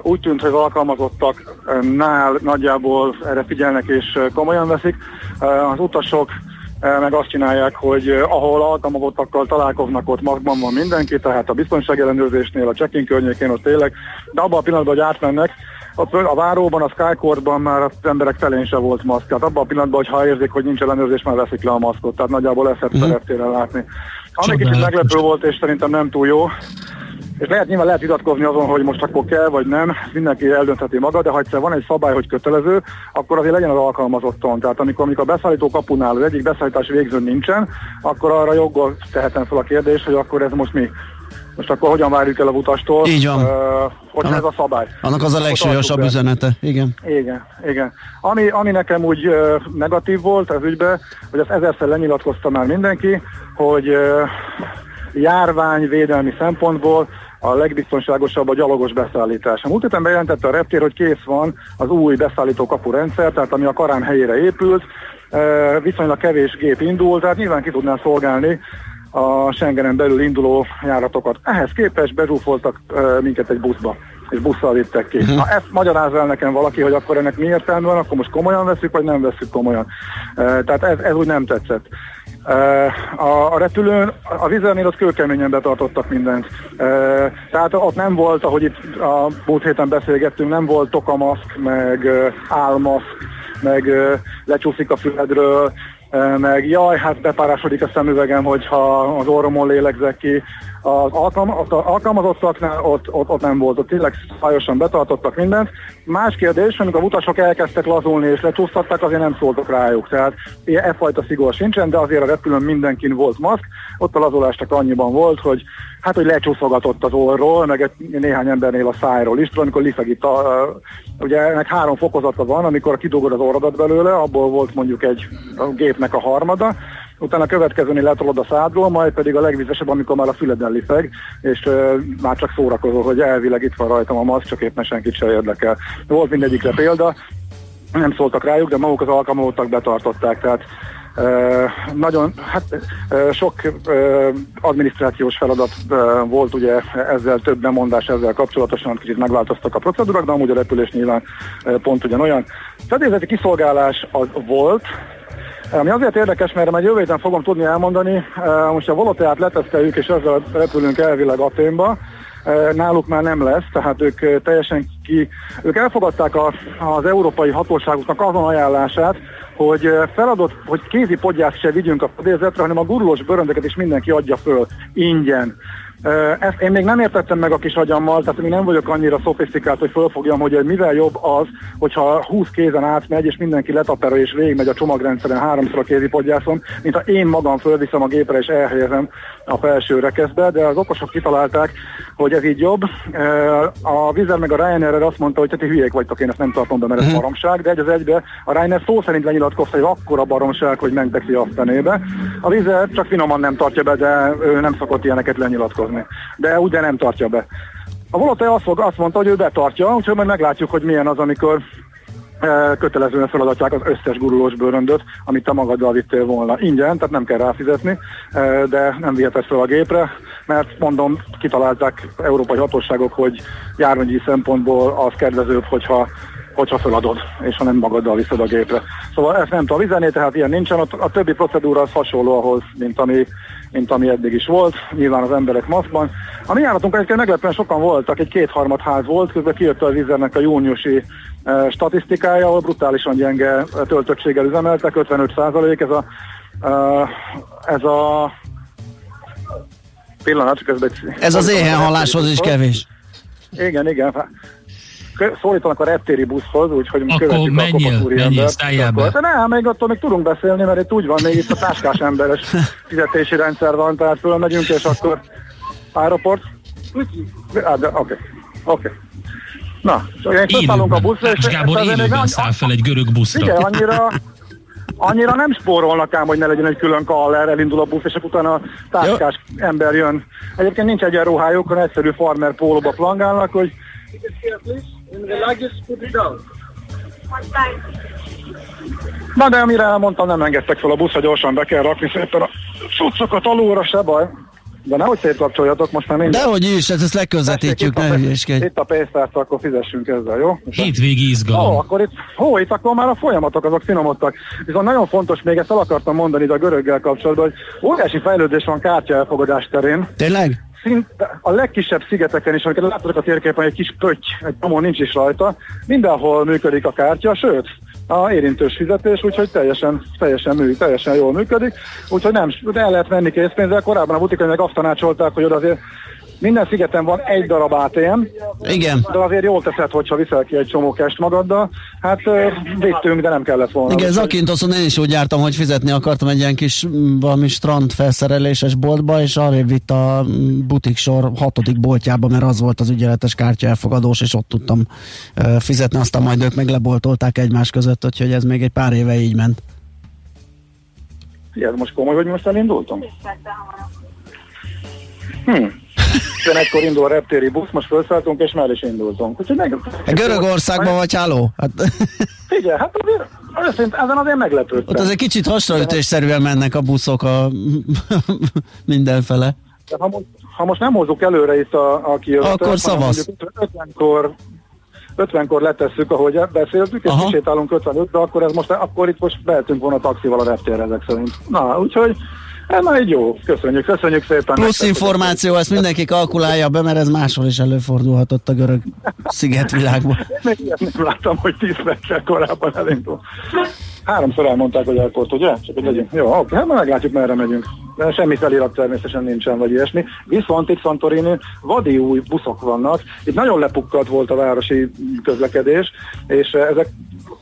úgy tűnt, hogy az alkalmazottak uh, nál nagyjából erre figyelnek és komolyan veszik. Az utasok meg azt csinálják, hogy ahol alkalmazottakkal találkoznak, ott magban van mindenki, tehát a biztonsági ellenőrzésnél, a check-in környékén ott tényleg, de abban a pillanatban, hogy átmennek, ott a váróban, a Skycourtban már az emberek felén se volt maszk. Tehát abban a pillanatban, hogy ha érzik, hogy nincs ellenőrzés, már veszik le a maszkot. Tehát nagyjából ezt
Mhm.
uh-huh. látni. Ami kicsit meglepő volt, és szerintem nem túl jó, és lehet, nyilván lehet vitatkozni azon, hogy most akkor kell, vagy nem, mindenki eldöntheti maga, de ha egyszer van egy szabály, hogy kötelező, akkor azért legyen az alkalmazottan. Tehát amikor, amikor a beszállító kapunál az egyik beszállítási végző nincsen, akkor arra joggal tehetem fel a kérdést, hogy akkor ez most mi? Most akkor hogyan várjuk el a utastól,
Így van.
Uh, hogy ez a szabály?
Annak az a legsúlyosabb üzenete. Igen.
Igen, igen. Ami, ami nekem úgy ö, negatív volt ez ügybe, hogy azt ezerszer lenyilatkozta már mindenki, hogy ö, járványvédelmi szempontból a legbiztonságosabb a gyalogos beszállítás. A múlt héten bejelentette a reptér, hogy kész van az új beszállító kapu rendszer, tehát ami a Karán helyére épült, ö, viszonylag kevés gép indul, tehát nyilván ki tudná szolgálni a Schengenen belül induló járatokat. Ehhez képest bezsúfoltak ö, minket egy buszba és busszal vittek ki.
Mhm.
Na ezt magyarázza el nekem valaki, hogy akkor ennek mi értelme van, akkor most komolyan veszük, vagy nem veszük komolyan. E, tehát ez, ez úgy nem tetszett. A, a repülőn, a vizernél ott kőkeményen betartottak mindent. Tehát ott nem volt, ahogy itt a múlt héten beszélgettünk, nem volt tokamaszk, meg álmaszk, meg lecsúszik a füledről, meg jaj, hát bepárásodik a szemüvegem, hogyha az orromon lélegzek ki. Az alkalma, ott a alkalmazottaknál ott, ott, ott nem volt, ott tényleg szabályosan betartottak mindent. Más kérdés, amikor a utasok elkezdtek lazulni és lecsúsztattak, azért nem szóltak rájuk. Tehát ilyen e fajta szigor sincsen, de azért a repülőn mindenkin volt maszk. Ott a lazulás csak annyiban volt, hogy hát, hogy lecsúszogatott az orról, meg egy, néhány embernél a szájról is, amikor lifegít a, ugye ennek három fokozata van, amikor kidugod az orrodat belőle, abból volt mondjuk egy a gépnek a harmada, utána a következőnél letolod a szádról, majd pedig a legvizesebb, amikor már a füleden lifeg, és uh, már csak szórakozol, hogy elvileg itt van rajtam a maszk, csak éppen senkit sem érdekel. Volt mindegyikre példa, nem szóltak rájuk, de maguk az alkalmazottak betartották, tehát nagyon, hát sok adminisztrációs feladat volt ugye ezzel több bemondás ezzel kapcsolatosan, kicsit megváltoztak a procedúrák, de amúgy a repülés nyilván pont ugyanolyan. Fedélzeti kiszolgálás az volt, ami azért érdekes, mert majd jövő héten fogom tudni elmondani, most a Voloteát leteszteljük, és ezzel repülünk elvileg Aténba, náluk már nem lesz, tehát ők teljesen ki, ők elfogadták a, az európai hatóságoknak azon ajánlását, hogy feladott, hogy kézi podgyászt se vigyünk a fedélzetre, hanem a gurulós bőröndeket is mindenki adja föl ingyen. Ezt én még nem értettem meg a kis agyammal, tehát még nem vagyok annyira szofisztikált, hogy fölfogjam, hogy mivel jobb az, hogyha 20 kézen átmegy, és mindenki letapera és végigmegy a csomagrendszeren háromszor a kézi podgyászon, mint ha én magam fölviszem a gépre és elhelyezem a felső rekeszbe, de az okosok kitalálták, hogy ez így jobb. A Vizer meg a Ryanair azt mondta, hogy ti hülyék vagytok, én ezt nem tartom be, mert ez baromság, de egy az egybe a Ryanair szó szerint lenyilatkozta, hogy akkora baromság, hogy megteszi azt fenébe. A Vizer csak finoman nem tartja be, de ő nem szokott ilyeneket lenyilatkozni. De úgy, de nem tartja be. A Volote azt, fog, azt mondta, hogy ő betartja, úgyhogy majd meglátjuk, hogy milyen az, amikor kötelezően feladatják az összes gurulós bőröndöt, amit te magaddal vittél volna. Ingyen, tehát nem kell ráfizetni, e, de nem viheted fel a gépre, mert mondom, kitalálták európai hatóságok, hogy járványi szempontból az kedvezőbb, hogyha hogyha feladod, és ha nem magaddal viszed a gépre. Szóval ezt nem tudom vizeni, tehát ilyen nincsen. A többi procedúra az hasonló ahhoz, mint ami, mint ami eddig is volt. Nyilván az emberek maszkban. A mi járatunk egyébként meglepően sokan voltak, egy kétharmad ház volt, közben kijött a vizernek a júniusi e, statisztikája, ahol brutálisan gyenge töltöttséggel üzemeltek, 55 százalék. Ez a, e, ez a pillanat, közben...
Ez az éhenhaláshoz is kevés.
Igen, igen. Szólítanak a reptéri buszhoz, úgyhogy
Akkor
követjük
menjél,
a kopatúri
menjél,
embert. De nem, még attól még tudunk beszélni, mert itt úgy van, még itt a táskás emberes fizetési rendszer van, tehát fölmegyünk, és akkor aeroport. Ah, Oké, oké. Na, szóval én a buszra, és
Gábor
még
élőben száll fel egy görög buszra.
Figyelj, annyira, annyira nem spórolnak ám, hogy ne legyen egy külön kaller, elindul a busz, és akkor utána a táskás ember jön. Egyébként nincs egyenruhájuk, hanem egyszerű farmer pólóba plangálnak, hogy Na de amire elmondtam, nem engedtek fel a buszra, gyorsan be kell rakni szépen a cuccokat alulra, se baj. De nehogy szétkapcsoljatok, most már minden.
Dehogy is, hát ezt leközvetítjük, ne hülyéskedj.
Itt a pénztárca, akkor fizessünk ezzel, jó?
Hétvégi
Ó,
izgalom.
akkor itt, hó, itt akkor már a folyamatok azok finomodtak. Viszont nagyon fontos, még ezt el akartam mondani a göröggel kapcsolatban, hogy óriási fejlődés van kártya elfogadás terén.
Tényleg?
Szinte a legkisebb szigeteken is, amiket láthatok a térképen, egy kis pötty, egy csomó nincs is rajta, mindenhol működik a kártya, sőt, a érintős fizetés, úgyhogy teljesen, teljesen, mű, teljesen jól működik, úgyhogy nem, de el lehet venni készpénzzel. Korábban a butikon meg azt tanácsolták, hogy oda azért minden szigeten van egy darab ATM,
Igen.
de azért jól teszed, hogyha viszel ki egy csomó kest magaddal. Hát vittünk, de nem kellett volna.
Igen, Zakintoszon én is úgy jártam, hogy fizetni akartam egy ilyen kis valami strand felszereléses boltba, és arrébb vitt a mm, butik sor hatodik boltjába, mert az volt az ügyeletes kártya elfogadós, és ott tudtam fizetni, aztán majd ők meg leboltolták egymás között, úgyhogy ez még egy pár éve így ment.
Figyelj, most komoly, hogy most elindultam? Hm. 11-kor indul a reptéri busz, most felszálltunk, és már is indultunk. Úgyhogy meg...
Hát Görögországban vagy háló? Hát,
Figyelj, hát azért, őszint, ezen azért meglepődtem.
ott azért kicsit hasraütésszerűen mennek a buszok a mindenfele.
De ha, most, ha most nem hozzuk előre itt a, a kijövetet,
Akkor
mondjuk 50-kor 50-kor letesszük, ahogy beszéltük, és
Aha.
kisétálunk 55-re, akkor, ez most, akkor itt most behetünk volna taxival a reptérre ezek szerint. Na, úgyhogy már így jó. Köszönjük, köszönjük szépen.
Plusz információ, ezt mindenki kalkulálja be, mert ez máshol is előfordulhatott a görög szigetvilágban.
Még ilyet nem láttam, hogy 10 perccel korábban elindul. Háromszor elmondták, hogy elkort, ugye? Csak hogy legyünk. Jó, oké, hát meglátjuk, merre megyünk. De semmi felirat természetesen nincsen, vagy ilyesmi. Viszont itt Santorini vadi új buszok vannak. Itt nagyon lepukkadt volt a városi közlekedés, és eh, ezek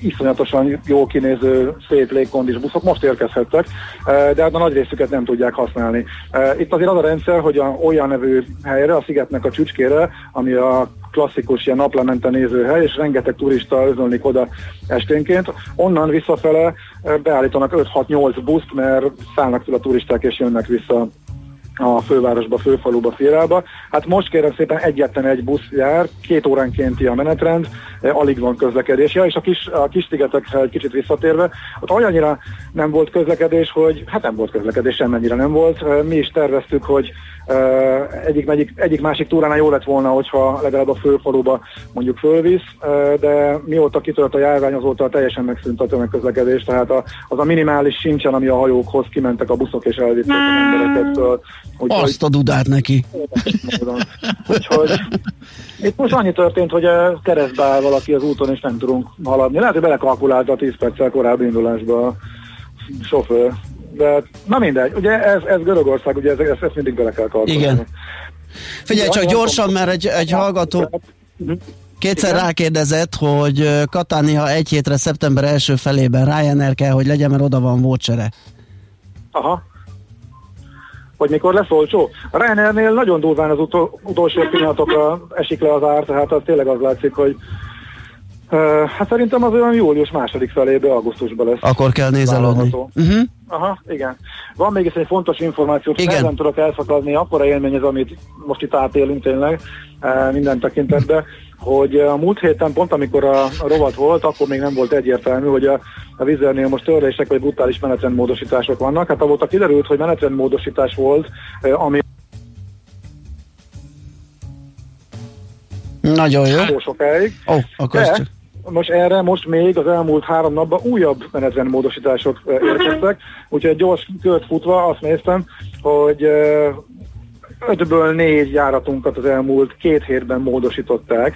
iszonyatosan jól kinéző, szép légkondis buszok most érkezhettek, eh, de hát a nagy részüket nem tudják használni. Eh, Itt azért az a rendszer, hogy a, olyan nevű helyre, a szigetnek a csücskére, ami a klasszikus ilyen naplemente néző hely, és rengeteg turista özönlik oda esténként. Onnan visszafele eh, beállítanak 5-6-8 buszt, mert szállnak fel a turisták és jönnek vissza a fővárosba, főfaluba, Firába. Hát most kérem szépen egyetlen egy busz jár, két óránkénti a menetrend, eh, alig van közlekedés. Ja, és a kis, a kis szigetekre egy kicsit visszatérve, ott olyannyira nem volt közlekedés, hogy hát nem volt közlekedés, semmennyire nem volt. Eh, Mi is terveztük, hogy egyik, egyik, egyik másik túránál jó lett volna, hogyha legalább a főfaluba mondjuk fölvisz, de mióta kitört a járvány, azóta teljesen megszűnt a tömegközlekedés, tehát a, az a minimális sincsen, ami a hajókhoz kimentek a buszok és elvitték az embereket föl. Úgyhogy,
Azt a dudát neki.
Úgyhogy itt most annyi történt, hogy keresztbe áll valaki az úton, és nem tudunk haladni. Lehet, hogy belekalkulálta a 10 perccel korábbi indulásba a sofőr. De na mindegy, ugye ez, ez Görögország, ugye ez, ezt, ezt mindig bele kell kalkulálni.
Igen. Figyelj csak gyorsan, mert egy, egy hallgató kétszer
Igen.
rákérdezett, hogy Katánia egy hétre szeptember első felében Ryanair kell, hogy legyen, mert oda van vouchere.
Aha. Hogy mikor lesz olcsó? A Ryanairnél nagyon durván az utol, utolsó pillanatokra esik le az ár, tehát az tényleg az látszik, hogy uh, hát szerintem az olyan július második felébe, augusztusban lesz.
Akkor kell nézelődni. Uh-huh.
Aha, igen. Van még egy fontos információ, hogy nem tudok elszakadni, akkora élmény ez, amit most itt átélünk tényleg eh, minden tekintetben, hogy a múlt héten pont amikor a, a rovat volt, akkor még nem volt egyértelmű, hogy a, a vizernél most törlések vagy brutális menetrendmódosítások vannak. Hát avóta kiderült, hogy menetrendmódosítás volt, eh, ami
Nagyon jó.
sokáig.
Ó, akkor ez
De. Most erre most még az elmúlt három napban újabb menetrendmódosítások eh, érkeztek, úgyhogy egy gyors kört futva azt néztem, hogy eh, ötből négy járatunkat az elmúlt két hétben módosították.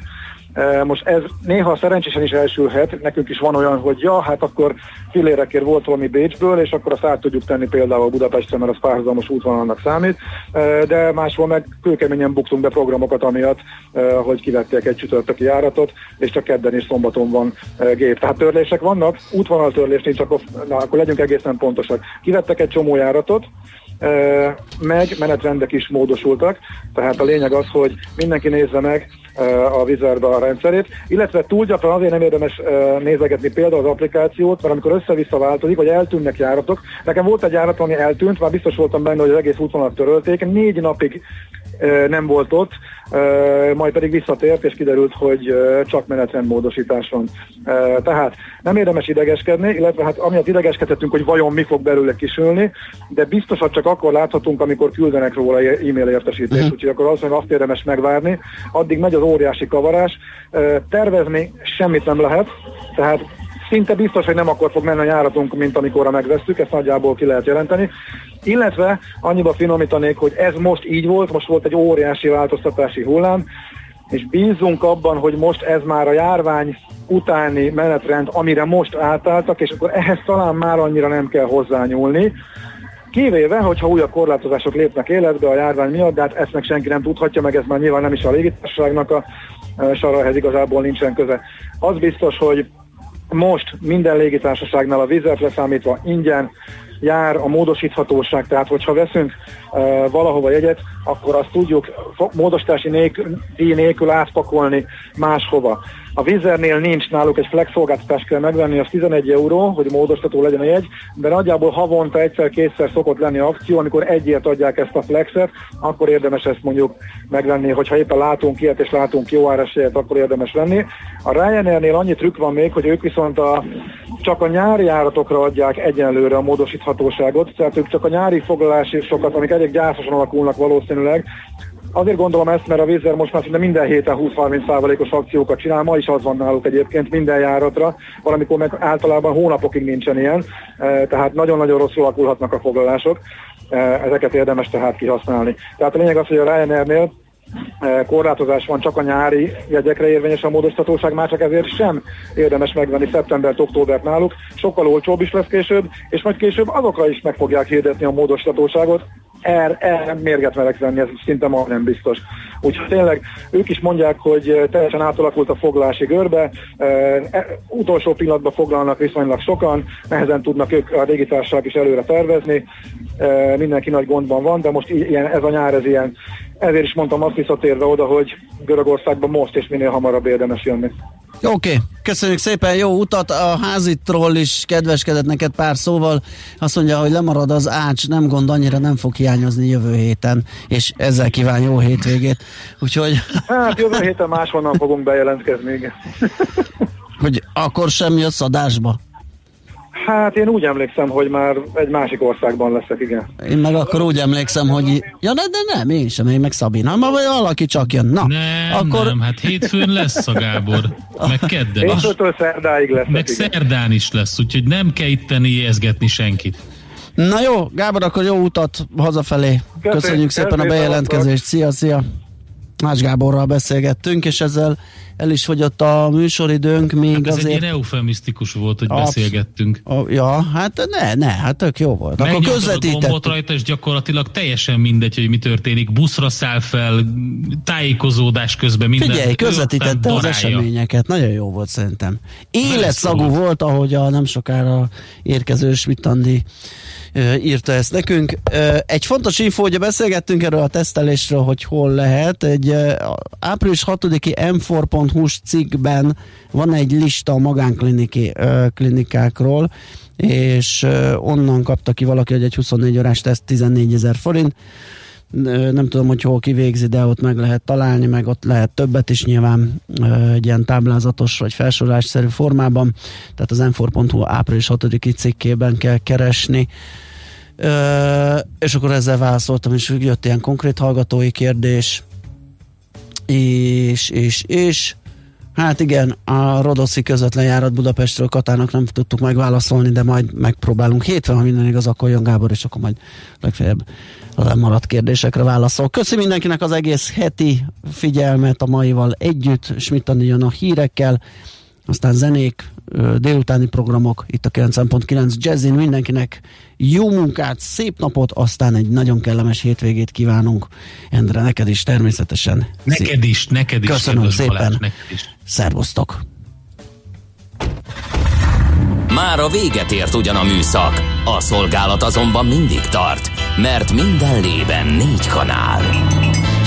Most ez néha szerencsésen is elsülhet, nekünk is van olyan, hogy ja, hát akkor fillérekért volt valami Bécsből, és akkor azt át tudjuk tenni például Budapestre, mert az párhuzamos útvonalnak számít, de máshol meg kőkeményen buktunk be programokat amiatt, hogy kivették egy csütörtöki járatot, és csak kedden és szombaton van gép. Tehát törlések vannak, útvonaltörlés nincs, akkor, na, akkor legyünk egészen pontosak. Kivettek egy csomó járatot, eh, meg menetrendek is módosultak, tehát a lényeg az, hogy mindenki nézze meg a Vizerbe a rendszerét, illetve túl gyakran azért nem érdemes nézegetni például az applikációt, mert amikor össze-vissza változik, vagy eltűnnek járatok, nekem volt egy járat, ami eltűnt, már biztos voltam benne, hogy az egész útvonalat törölték, négy napig nem volt ott, majd pedig visszatért, és kiderült, hogy csak menetrendmódosítás van. Tehát nem érdemes idegeskedni, illetve hát amiatt idegeskedhetünk, hogy vajon mi fog belőle kisülni, de biztosat csak akkor láthatunk, amikor küldenek róla e- e-mail értesítést, uh-huh. úgyhogy akkor azt, azt érdemes megvárni. Addig megy az óriási kavarás. Tervezni semmit nem lehet, tehát szinte biztos, hogy nem akkor fog menni a járatunk, mint amikorra megvesztük, ezt nagyjából ki lehet jelenteni. Illetve annyiba finomítanék, hogy ez most így volt, most volt egy óriási változtatási hullám, és bízunk abban, hogy most ez már a járvány utáni menetrend, amire most átálltak, és akkor ehhez talán már annyira nem kell hozzányúlni. Kivéve, hogyha újabb korlátozások lépnek életbe a járvány miatt, de hát ezt meg senki nem tudhatja, meg ez már nyilván nem is a légitársaságnak a sarahez igazából nincsen köze. Az biztos, hogy most minden légitársaságnál a vízert leszámítva ingyen jár a módosíthatóság, tehát hogyha veszünk uh, valahova jegyet, akkor azt tudjuk módosítási nélkül, díj nélkül átpakolni máshova. A Vizernél nincs náluk egy flex szolgáltatást kell megvenni, az 11 euró, hogy módosítható legyen a jegy, de nagyjából havonta egyszer-kétszer szokott lenni akció, amikor egyért adják ezt a flexet, akkor érdemes ezt mondjuk megvenni, hogyha éppen látunk ilyet és látunk jó áras jegyet, akkor érdemes venni. A Ryanairnél annyi trükk van még, hogy ők viszont a, csak a nyári járatokra adják egyenlőre a módosíthatóságot, tehát ők csak a nyári foglalási sokat, amik elég gyászosan alakulnak valószínűleg, Azért gondolom ezt, mert a Vízer most már szinte minden héten 20-30%-os akciókat csinál, ma is az van náluk egyébként minden járatra, valamikor meg általában hónapokig nincsen ilyen, eh, tehát nagyon-nagyon rosszul alakulhatnak a foglalások, Eh, ezeket érdemes tehát kihasználni. Tehát a lényeg az, hogy a Ryanairnél korlátozás van csak a nyári jegyekre érvényes a módosítatóság, már csak ezért sem érdemes megvenni szeptembert, októbert náluk, sokkal olcsóbb is lesz később, és majd később azokra is meg fogják hirdetni a módosítatóságot, erre er, mérget merek venni, ez szinte ma nem biztos. Úgyhogy tényleg ők is mondják, hogy teljesen átalakult a foglalási görbe, e, e, utolsó pillanatban foglalnak viszonylag sokan, nehezen tudnak ők a légitársaság is előre tervezni, e, mindenki nagy gondban van, de most ilyen, ez a nyár ez ilyen. Ezért is mondtam azt visszatérve oda, hogy Görögországban most és minél hamarabb érdemes jönni.
Oké, okay. köszönjük szépen, jó utat. A házitról is kedveskedett neked pár szóval. Azt mondja, hogy lemarad az ács, nem gond, annyira nem fog hiányozni jövő héten, és ezzel kíván jó hétvégét. Úgyhogy...
Hát jövő héten máshonnan fogunk bejelentkezni, igen.
hogy akkor sem jössz adásba?
Hát én úgy emlékszem, hogy már egy másik országban leszek, igen.
Én meg akkor úgy emlékszem, hogy... Ja, de, de nem, én sem, én meg Szabina. Ma vagy valaki csak jön. Na,
Nem,
akkor...
nem, hát hétfőn lesz a Gábor, meg kedden is.
Hétfőtől szerdáig leszek,
Meg
igen.
szerdán is lesz, úgyhogy nem kell itteni éhezgetni senkit.
Na jó, Gábor, akkor jó utat hazafelé.
Köszi,
Köszönjük szépen a bejelentkezést. Szia, szia. Más Gáborral beszélgettünk, és ezzel el is fogyott a műsoridőnk, még
Hát ez
azért...
egy eufemisztikus volt, hogy
Absz-
beszélgettünk.
A, ja, hát ne, ne, hát tök jó volt. Akkor
Megnyomtad a gombot
közvetítettük.
rajta, és gyakorlatilag teljesen mindegy, hogy mi történik. Buszra száll fel, tájékozódás közben minden.
Figyelj, közvetítette az eseményeket, nagyon jó volt szerintem. Életszagú
volt.
ahogy a nem sokára érkező Schmidt-Andi ö, írta ezt nekünk. Egy fontos info, hogy beszélgettünk erről a tesztelésről, hogy hol lehet. Egy április 6-i m4.hu-s cikkben van egy lista a magánklinikai ö, klinikákról, és onnan kapta ki valaki, hogy egy 24 órás teszt 14 ezer forint. Nem tudom, hogy hol kivégzi, de ott meg lehet találni, meg ott lehet többet is nyilván egy ilyen táblázatos vagy felsorolásszerű formában, tehát az m4.hu április 6 cikkében kell keresni. És akkor ezzel válaszoltam, és jött ilyen konkrét hallgatói kérdés, és, és, és Hát igen, a Rodoszi közvetlen járat Budapestről Katának nem tudtuk megválaszolni, de majd megpróbálunk. Hétfőn, ha minden igaz, akkor jön Gábor, és akkor majd legfeljebb a lemaradt kérdésekre válaszol. Köszi mindenkinek az egész heti figyelmet a maival együtt, Andi jön a hírekkel, aztán zenék, délutáni programok, itt a 9.9 Jazzin, mindenkinek jó munkát, szép napot, aztán egy nagyon kellemes hétvégét kívánunk. Endre, neked is természetesen.
Neked is, neked is.
Köszönöm szépen.
Balázs, neked is.
Szervusztok!
Már a véget ért ugyan a műszak, a szolgálat azonban mindig tart, mert minden lében négy kanál.